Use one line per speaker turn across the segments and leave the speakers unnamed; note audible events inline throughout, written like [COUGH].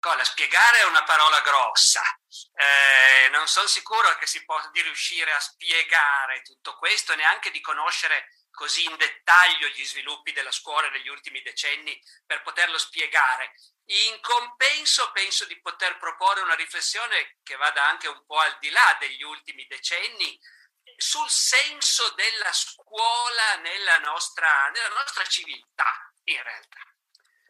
Cola, spiegare è una parola grossa. Eh, non sono sicuro che si possa di riuscire a spiegare tutto questo, neanche di conoscere così in dettaglio gli sviluppi della scuola negli ultimi decenni per poterlo spiegare. In compenso penso di poter proporre una riflessione che vada anche un po' al di là degli ultimi decenni sul senso della scuola nella nostra, nella nostra civiltà, in realtà.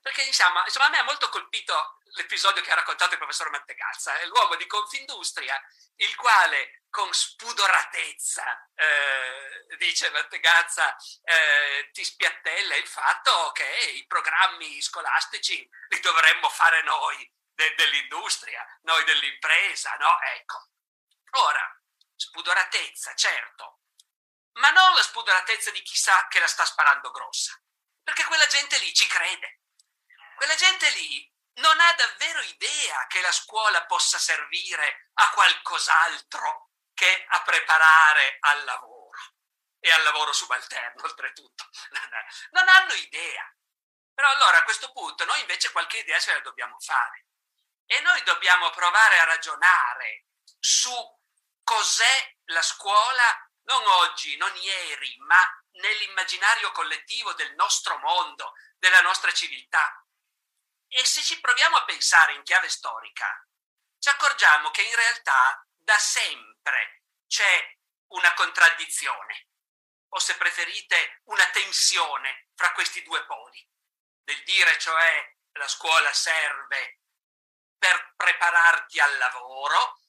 Perché insomma, insomma, a me ha molto colpito l'episodio che ha raccontato il professor Mantegazza, è l'uomo di Confindustria, il quale con spudoratezza, eh, dice Mantegazza, eh, ti spiattella il fatto che i programmi scolastici li dovremmo fare noi de- dell'industria, noi dell'impresa, no? Ecco. Ora, spudoratezza, certo, ma non la spudoratezza di chi sa che la sta sparando grossa, perché quella gente lì ci crede quella gente lì non ha davvero idea che la scuola possa servire a qualcos'altro che a preparare al lavoro e al lavoro subalterno [LAUGHS] oltretutto. Non hanno idea. Però allora a questo punto noi invece qualche idea ce la dobbiamo fare e noi dobbiamo provare a ragionare su cos'è la scuola non oggi, non ieri, ma nell'immaginario collettivo del nostro mondo, della nostra civiltà. E se ci proviamo a pensare in chiave storica, ci accorgiamo che in realtà da sempre c'è una contraddizione, o se preferite una tensione fra questi due poli, del dire cioè la scuola serve per prepararti al lavoro,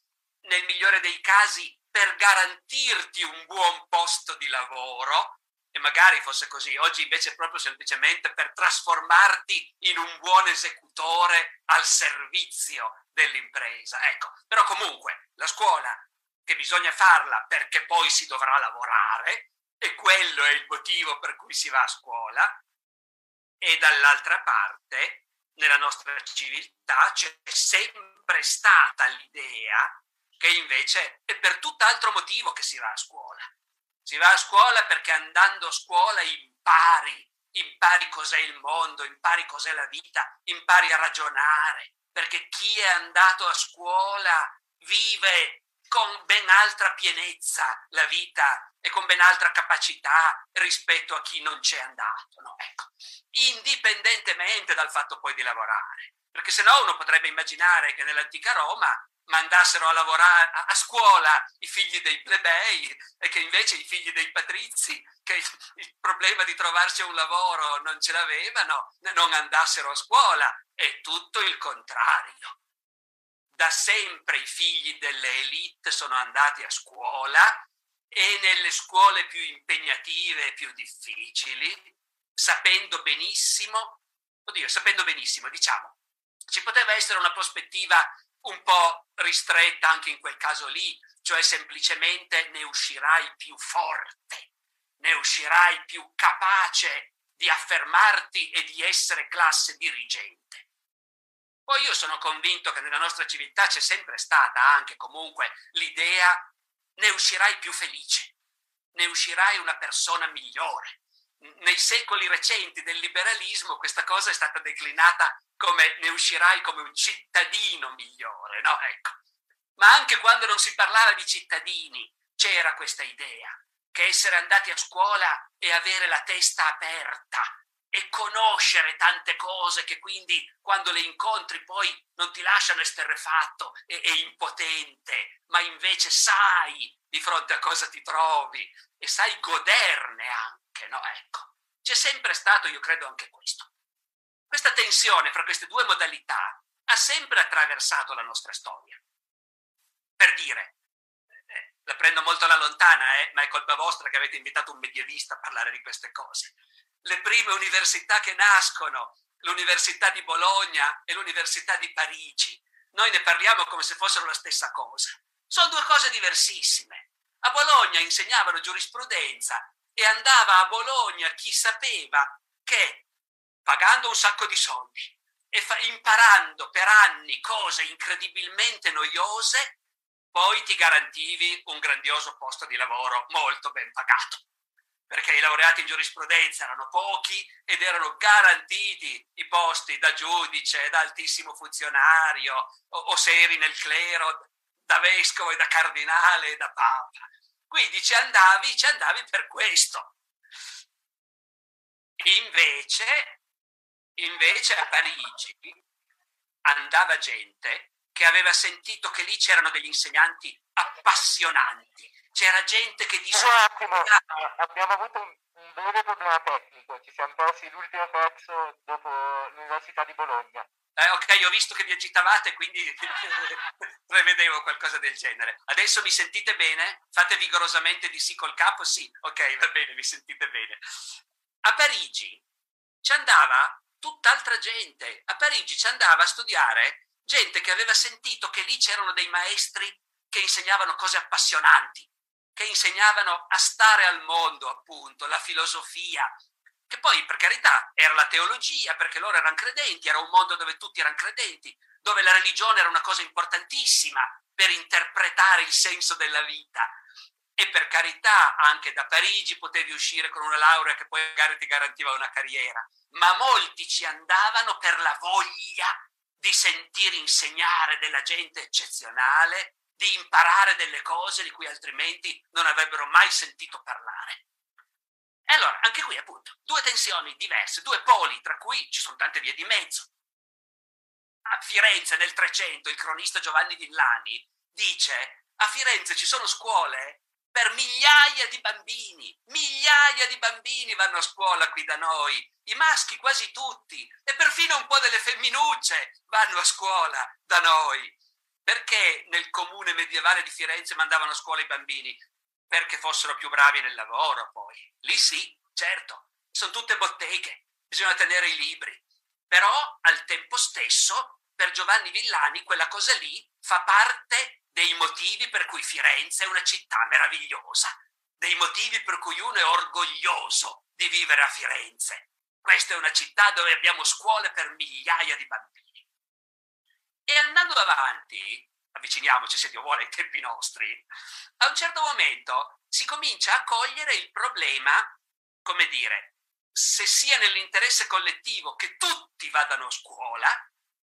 nel migliore dei casi per garantirti un buon posto di lavoro, magari fosse così, oggi invece proprio semplicemente per trasformarti in un buon esecutore al servizio dell'impresa. Ecco, però comunque la scuola che bisogna farla perché poi si dovrà lavorare e quello è il motivo per cui si va a scuola e dall'altra parte nella nostra civiltà c'è sempre stata l'idea che invece è per tutt'altro motivo che si va a scuola si va a scuola perché andando a scuola impari, impari cos'è il mondo, impari cos'è la vita, impari a ragionare, perché chi è andato a scuola vive con ben altra pienezza la vita e con ben altra capacità rispetto a chi non c'è andato, no? ecco. indipendentemente dal fatto poi di lavorare. Perché se no uno potrebbe immaginare che nell'antica Roma mandassero a lavorare a, scuola i figli dei plebei e che invece i figli dei patrizi, che il, il problema di trovarsi un lavoro non ce l'avevano, non andassero a scuola. È tutto il contrario. Da sempre i figli delle elite sono andati a scuola e nelle scuole più impegnative e più difficili, sapendo benissimo, oddio, sapendo benissimo, diciamo, ci poteva essere una prospettiva un po' ristretta anche in quel caso lì, cioè semplicemente ne uscirai più forte, ne uscirai più capace di affermarti e di essere classe dirigente. Poi io sono convinto che nella nostra civiltà c'è sempre stata anche comunque l'idea ne uscirai più felice, ne uscirai una persona migliore. Nei secoli recenti del liberalismo questa cosa è stata declinata come ne uscirai come un cittadino migliore, no? Ecco. Ma anche quando non si parlava di cittadini c'era questa idea che essere andati a scuola e avere la testa aperta e conoscere tante cose che quindi quando le incontri poi non ti lasciano esterrefatto e, e impotente, ma invece sai di fronte a cosa ti trovi e sai goderne anche, no? Ecco, c'è sempre stato, io credo, anche questo. Questa tensione fra queste due modalità ha sempre attraversato la nostra storia. Per dire, eh, la prendo molto alla lontana, eh, ma è colpa vostra che avete invitato un medievista a parlare di queste cose. Le prime università che nascono l'Università di Bologna e l'Università di Parigi. Noi ne parliamo come se fossero la stessa cosa. Sono due cose diversissime. A Bologna insegnavano giurisprudenza e andava a Bologna chi sapeva che pagando un sacco di soldi e fa- imparando per anni cose incredibilmente noiose, poi ti garantivi un grandioso posto di lavoro molto ben pagato perché i laureati in giurisprudenza erano pochi ed erano garantiti i posti da giudice, da altissimo funzionario o, o se eri nel clero da vescovo e da cardinale e da papa. Quindi ci andavi, ci andavi per questo. Invece, invece a Parigi andava gente che aveva sentito che lì c'erano degli insegnanti appassionanti, c'era gente che di
Un attimo, eh, abbiamo avuto un, un breve problema tecnico, ci siamo persi l'ultimo pezzo dopo l'Università di Bologna.
Eh, ok, ho visto che vi agitavate, quindi [LAUGHS] prevedevo qualcosa del genere. Adesso mi sentite bene? Fate vigorosamente di sì col capo? Sì, ok, va bene, mi sentite bene. A Parigi ci andava tutt'altra gente. A Parigi ci andava a studiare gente che aveva sentito che lì c'erano dei maestri che insegnavano cose appassionanti, che insegnavano a stare al mondo, appunto, la filosofia, che poi per carità era la teologia, perché loro erano credenti, era un mondo dove tutti erano credenti, dove la religione era una cosa importantissima per interpretare il senso della vita. E per carità, anche da Parigi potevi uscire con una laurea che poi magari ti garantiva una carriera, ma molti ci andavano per la voglia di sentire insegnare della gente eccezionale di imparare delle cose di cui altrimenti non avrebbero mai sentito parlare. E allora, anche qui appunto, due tensioni diverse, due poli, tra cui ci sono tante vie di mezzo. A Firenze nel 300 il cronista Giovanni Villani dice a Firenze ci sono scuole per migliaia di bambini, migliaia di bambini vanno a scuola qui da noi, i maschi quasi tutti e perfino un po' delle femminucce vanno a scuola da noi. Perché nel comune medievale di Firenze mandavano a scuola i bambini? Perché fossero più bravi nel lavoro, poi. Lì sì, certo, sono tutte botteghe, bisogna tenere i libri. Però al tempo stesso, per Giovanni Villani, quella cosa lì fa parte dei motivi per cui Firenze è una città meravigliosa, dei motivi per cui uno è orgoglioso di vivere a Firenze. Questa è una città dove abbiamo scuole per migliaia di bambini. E andando avanti, avviciniamoci se Dio vuole ai tempi nostri, a un certo momento si comincia a cogliere il problema, come dire, se sia nell'interesse collettivo che tutti vadano a scuola,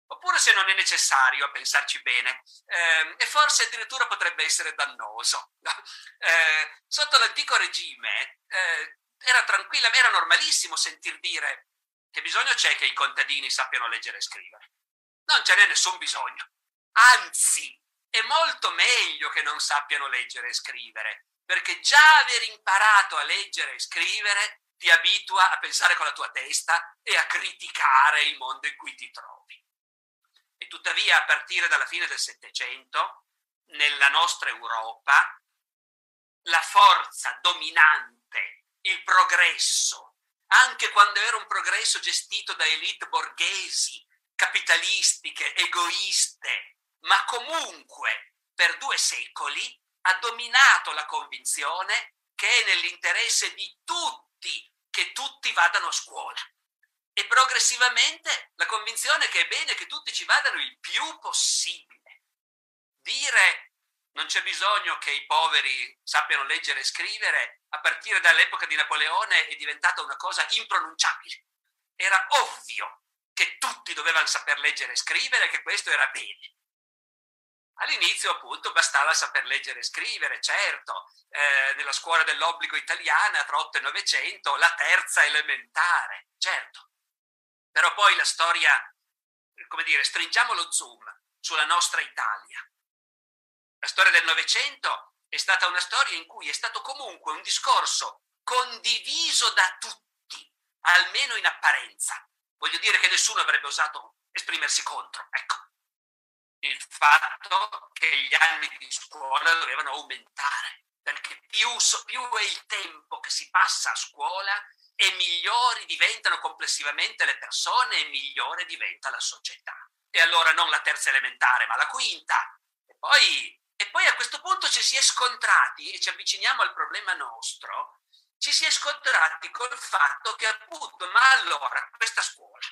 oppure se non è necessario a pensarci bene, eh, e forse addirittura potrebbe essere dannoso. No? [LAUGHS] Eh, sotto l'antico regime eh, era tranquilla, era normalissimo sentir dire che bisogno c'è che i contadini sappiano leggere e scrivere non ce n'è nessun bisogno. Anzi, è molto meglio che non sappiano leggere e scrivere, perché già aver imparato a leggere e scrivere ti abitua a pensare con la tua testa e a criticare il mondo in cui ti trovi. E tuttavia, a partire dalla fine del Settecento, nella nostra Europa, la forza dominante, il progresso, anche quando era un progresso gestito da elite borghesi capitalistiche, egoiste, ma comunque per due secoli ha dominato la convinzione che è nell'interesse di tutti che tutti vadano a scuola. E progressivamente la convinzione che è bene che tutti ci vadano il più possibile. Dire non c'è bisogno che i poveri sappiano leggere e scrivere, a partire dall'epoca di Napoleone è diventata una cosa impronunciabile. Era ovvio che tutti dovevano saper leggere e scrivere, che questo era bene. All'inizio appunto bastava saper leggere e scrivere, certo, eh, nella scuola dell'obbligo italiana tra 8 e 900, la terza elementare, certo. Però poi la storia, come dire, stringiamo lo zoom sulla nostra Italia. La storia del Novecento è stata una storia in cui è stato comunque un discorso condiviso da tutti, almeno in apparenza, Voglio dire che nessuno avrebbe osato esprimersi contro. Ecco, il fatto che gli anni di scuola dovevano aumentare, perché più, più è il tempo che si passa a scuola, e migliori diventano complessivamente le persone e migliore diventa la società. E allora non la terza elementare, ma la quinta. E poi, e poi a questo punto ci si è scontrati e ci avviciniamo al problema nostro, ci si è scontrati col fatto che appunto, ma allora questa scuola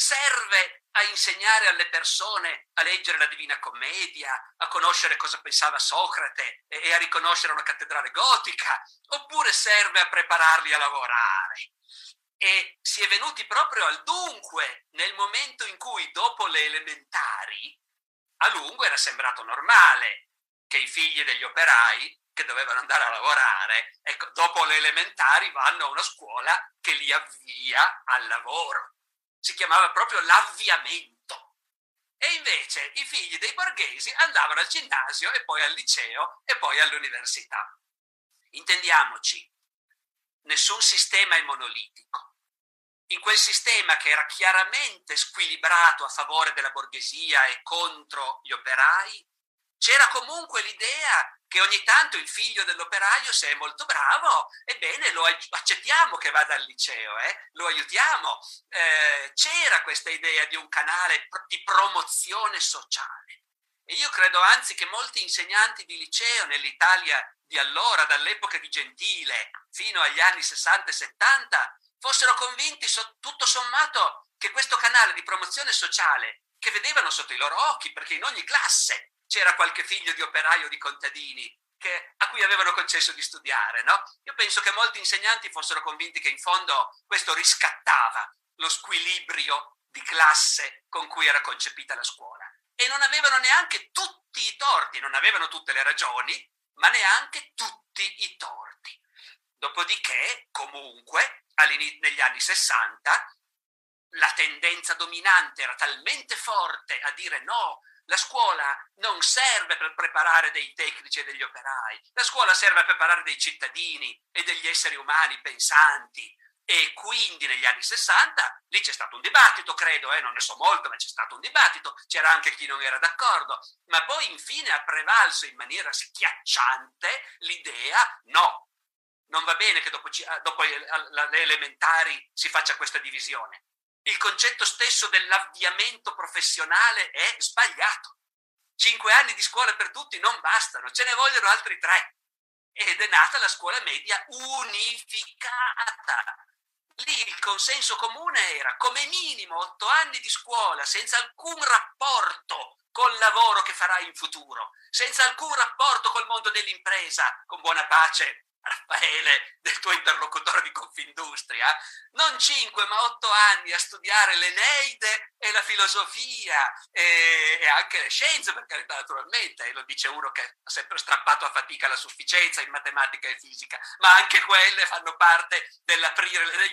serve a insegnare alle persone a leggere la Divina Commedia, a conoscere cosa pensava Socrate e a riconoscere una cattedrale gotica, oppure serve a prepararli a lavorare. E si è venuti proprio al dunque nel momento in cui dopo le elementari a lungo era sembrato normale che i figli degli operai che dovevano andare a lavorare, ecco, dopo le elementari vanno a una scuola che li avvia al lavoro si chiamava proprio l'avviamento. E invece i figli dei borghesi andavano al ginnasio e poi al liceo e poi all'università. Intendiamoci, nessun sistema è monolitico. In quel sistema che era chiaramente squilibrato a favore della borghesia e contro gli operai, c'era comunque l'idea che ogni tanto il figlio dell'operaio, se è molto bravo, ebbene lo accettiamo che vada al liceo, eh? lo aiutiamo. Eh, c'era questa idea di un canale di promozione sociale. E io credo anzi che molti insegnanti di liceo nell'Italia di allora, dall'epoca di Gentile fino agli anni 60 e 70, fossero convinti tutto sommato che questo canale di promozione sociale che vedevano sotto i loro occhi, perché in ogni classe c'era qualche figlio di operaio di contadini che, a cui avevano concesso di studiare. No? Io penso che molti insegnanti fossero convinti che in fondo questo riscattava lo squilibrio di classe con cui era concepita la scuola. E non avevano neanche tutti i torti, non avevano tutte le ragioni, ma neanche tutti i torti. Dopodiché, comunque, negli anni 60, la tendenza dominante era talmente forte a dire no, la scuola non serve per preparare dei tecnici e degli operai, la scuola serve a preparare dei cittadini e degli esseri umani pensanti. E quindi negli anni 60 lì c'è stato un dibattito, credo, eh, non ne so molto, ma c'è stato un dibattito, c'era anche chi non era d'accordo, ma poi infine ha prevalso in maniera schiacciante l'idea no, non va bene che dopo, dopo le elementari si faccia questa divisione il concetto stesso dell'avviamento professionale è sbagliato. Cinque anni di scuola per tutti non bastano, ce ne vogliono altri tre. Ed è nata la scuola media unificata. Lì il consenso comune era come minimo otto anni di scuola senza alcun rapporto col lavoro che farai in futuro, senza alcun rapporto col mondo dell'impresa, con buona pace Raffaele, del tuo interlocutore di Confindustria, non cinque ma otto anni a studiare l'Eneide e la filosofia e, e anche le scienze, per carità, naturalmente, e lo dice uno che ha sempre strappato a fatica la sufficienza in matematica e fisica, ma anche quelle fanno parte dei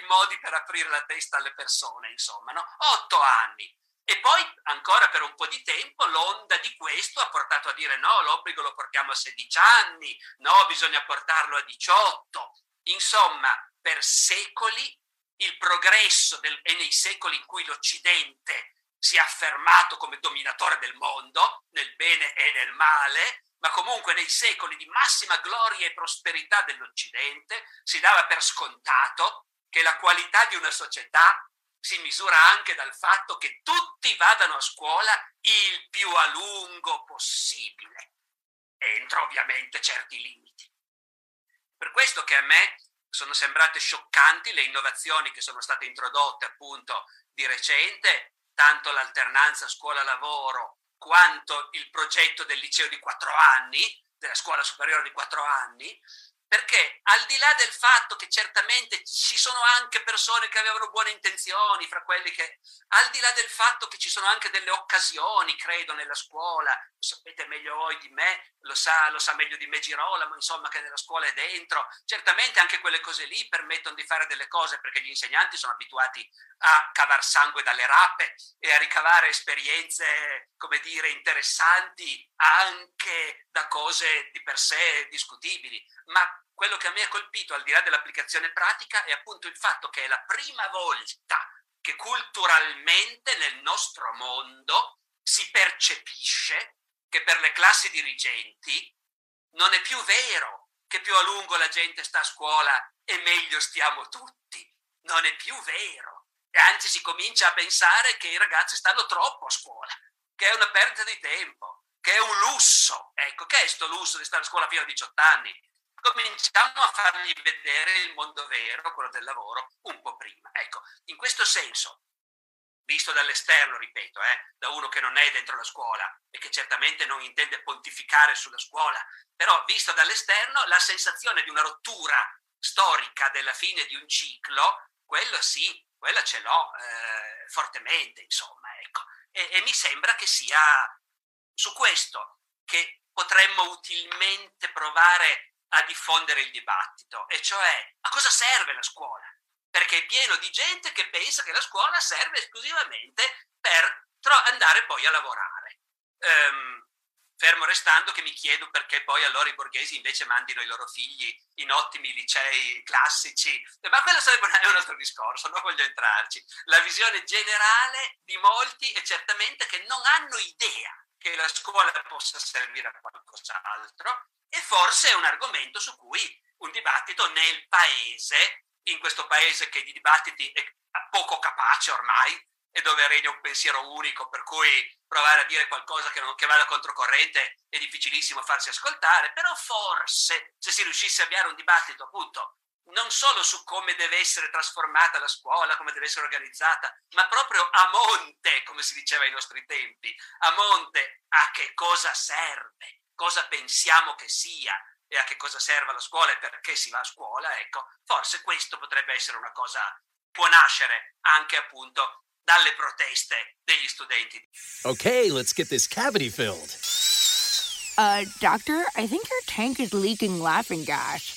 modi per aprire la testa alle persone, insomma, no? Otto anni. E poi ancora per un po' di tempo l'onda di questo ha portato a dire no, l'obbligo lo portiamo a 16 anni, no, bisogna portarlo a 18. Insomma, per secoli il progresso del, e nei secoli in cui l'Occidente si è affermato come dominatore del mondo, nel bene e nel male, ma comunque nei secoli di massima gloria e prosperità dell'Occidente si dava per scontato che la qualità di una società si misura anche dal fatto che tutti vadano a scuola il più a lungo possibile, entro ovviamente certi limiti. Per questo che a me sono sembrate scioccanti le innovazioni che sono state introdotte appunto di recente, tanto l'alternanza scuola-lavoro quanto il progetto del liceo di quattro anni, della scuola superiore di quattro anni, perché? Al di là del fatto che certamente ci sono anche persone che avevano buone intenzioni, fra quelli che, al di là del fatto che ci sono anche delle occasioni, credo, nella scuola, lo sapete meglio voi di me, lo sa, lo sa meglio di me Girolamo, insomma, che nella scuola è dentro, certamente anche quelle cose lì permettono di fare delle cose perché gli insegnanti sono abituati a cavar sangue dalle rape e a ricavare esperienze, come dire, interessanti anche da cose di per sé discutibili, ma quello che a me ha colpito, al di là dell'applicazione pratica, è appunto il fatto che è la prima volta che culturalmente nel nostro mondo si percepisce che per le classi dirigenti non è più vero che più a lungo la gente sta a scuola e meglio stiamo tutti, non è più vero. E anzi si comincia a pensare che i ragazzi stanno troppo a scuola, che è una perdita di tempo, che è un lusso. Ecco, che è questo lusso di stare a scuola fino a 18 anni? Cominciamo a fargli vedere il mondo vero, quello del lavoro, un po' prima. Ecco, in questo senso, visto dall'esterno, ripeto, eh, da uno che non è dentro la scuola e che certamente non intende pontificare sulla scuola, però visto dall'esterno la sensazione di una rottura storica della fine di un ciclo, quello sì, quella ce l'ho eh, fortemente, insomma, ecco. E, e mi sembra che sia su questo che potremmo utilmente provare a diffondere il dibattito, e cioè a cosa serve la scuola? Perché è pieno di gente che pensa che la scuola serve esclusivamente per tro- andare poi a lavorare. Um, fermo restando che mi chiedo perché poi allora i borghesi invece mandino i loro figli in ottimi licei classici, ma quello sarebbe un altro discorso, non voglio entrarci. La visione generale di molti è certamente che non hanno idea che la scuola possa servire a qualcos'altro e forse è un argomento su cui un dibattito nel paese, in questo paese che di dibattiti è poco capace ormai e dove regna un pensiero unico, per cui provare a dire qualcosa che, non, che vada controcorrente è difficilissimo farsi ascoltare, però forse se si riuscisse a avviare un dibattito appunto non solo su come deve essere trasformata la scuola, come deve essere organizzata, ma proprio a monte, come si diceva ai nostri tempi, a monte a che cosa serve, cosa pensiamo che sia e a che cosa serve la scuola e perché si va a scuola, ecco, forse questo potrebbe essere una cosa, può nascere anche appunto dalle proteste degli studenti.
Okay, let's get this cavity filled.
Uh, doctor, I think your tank is leaking laughing gas.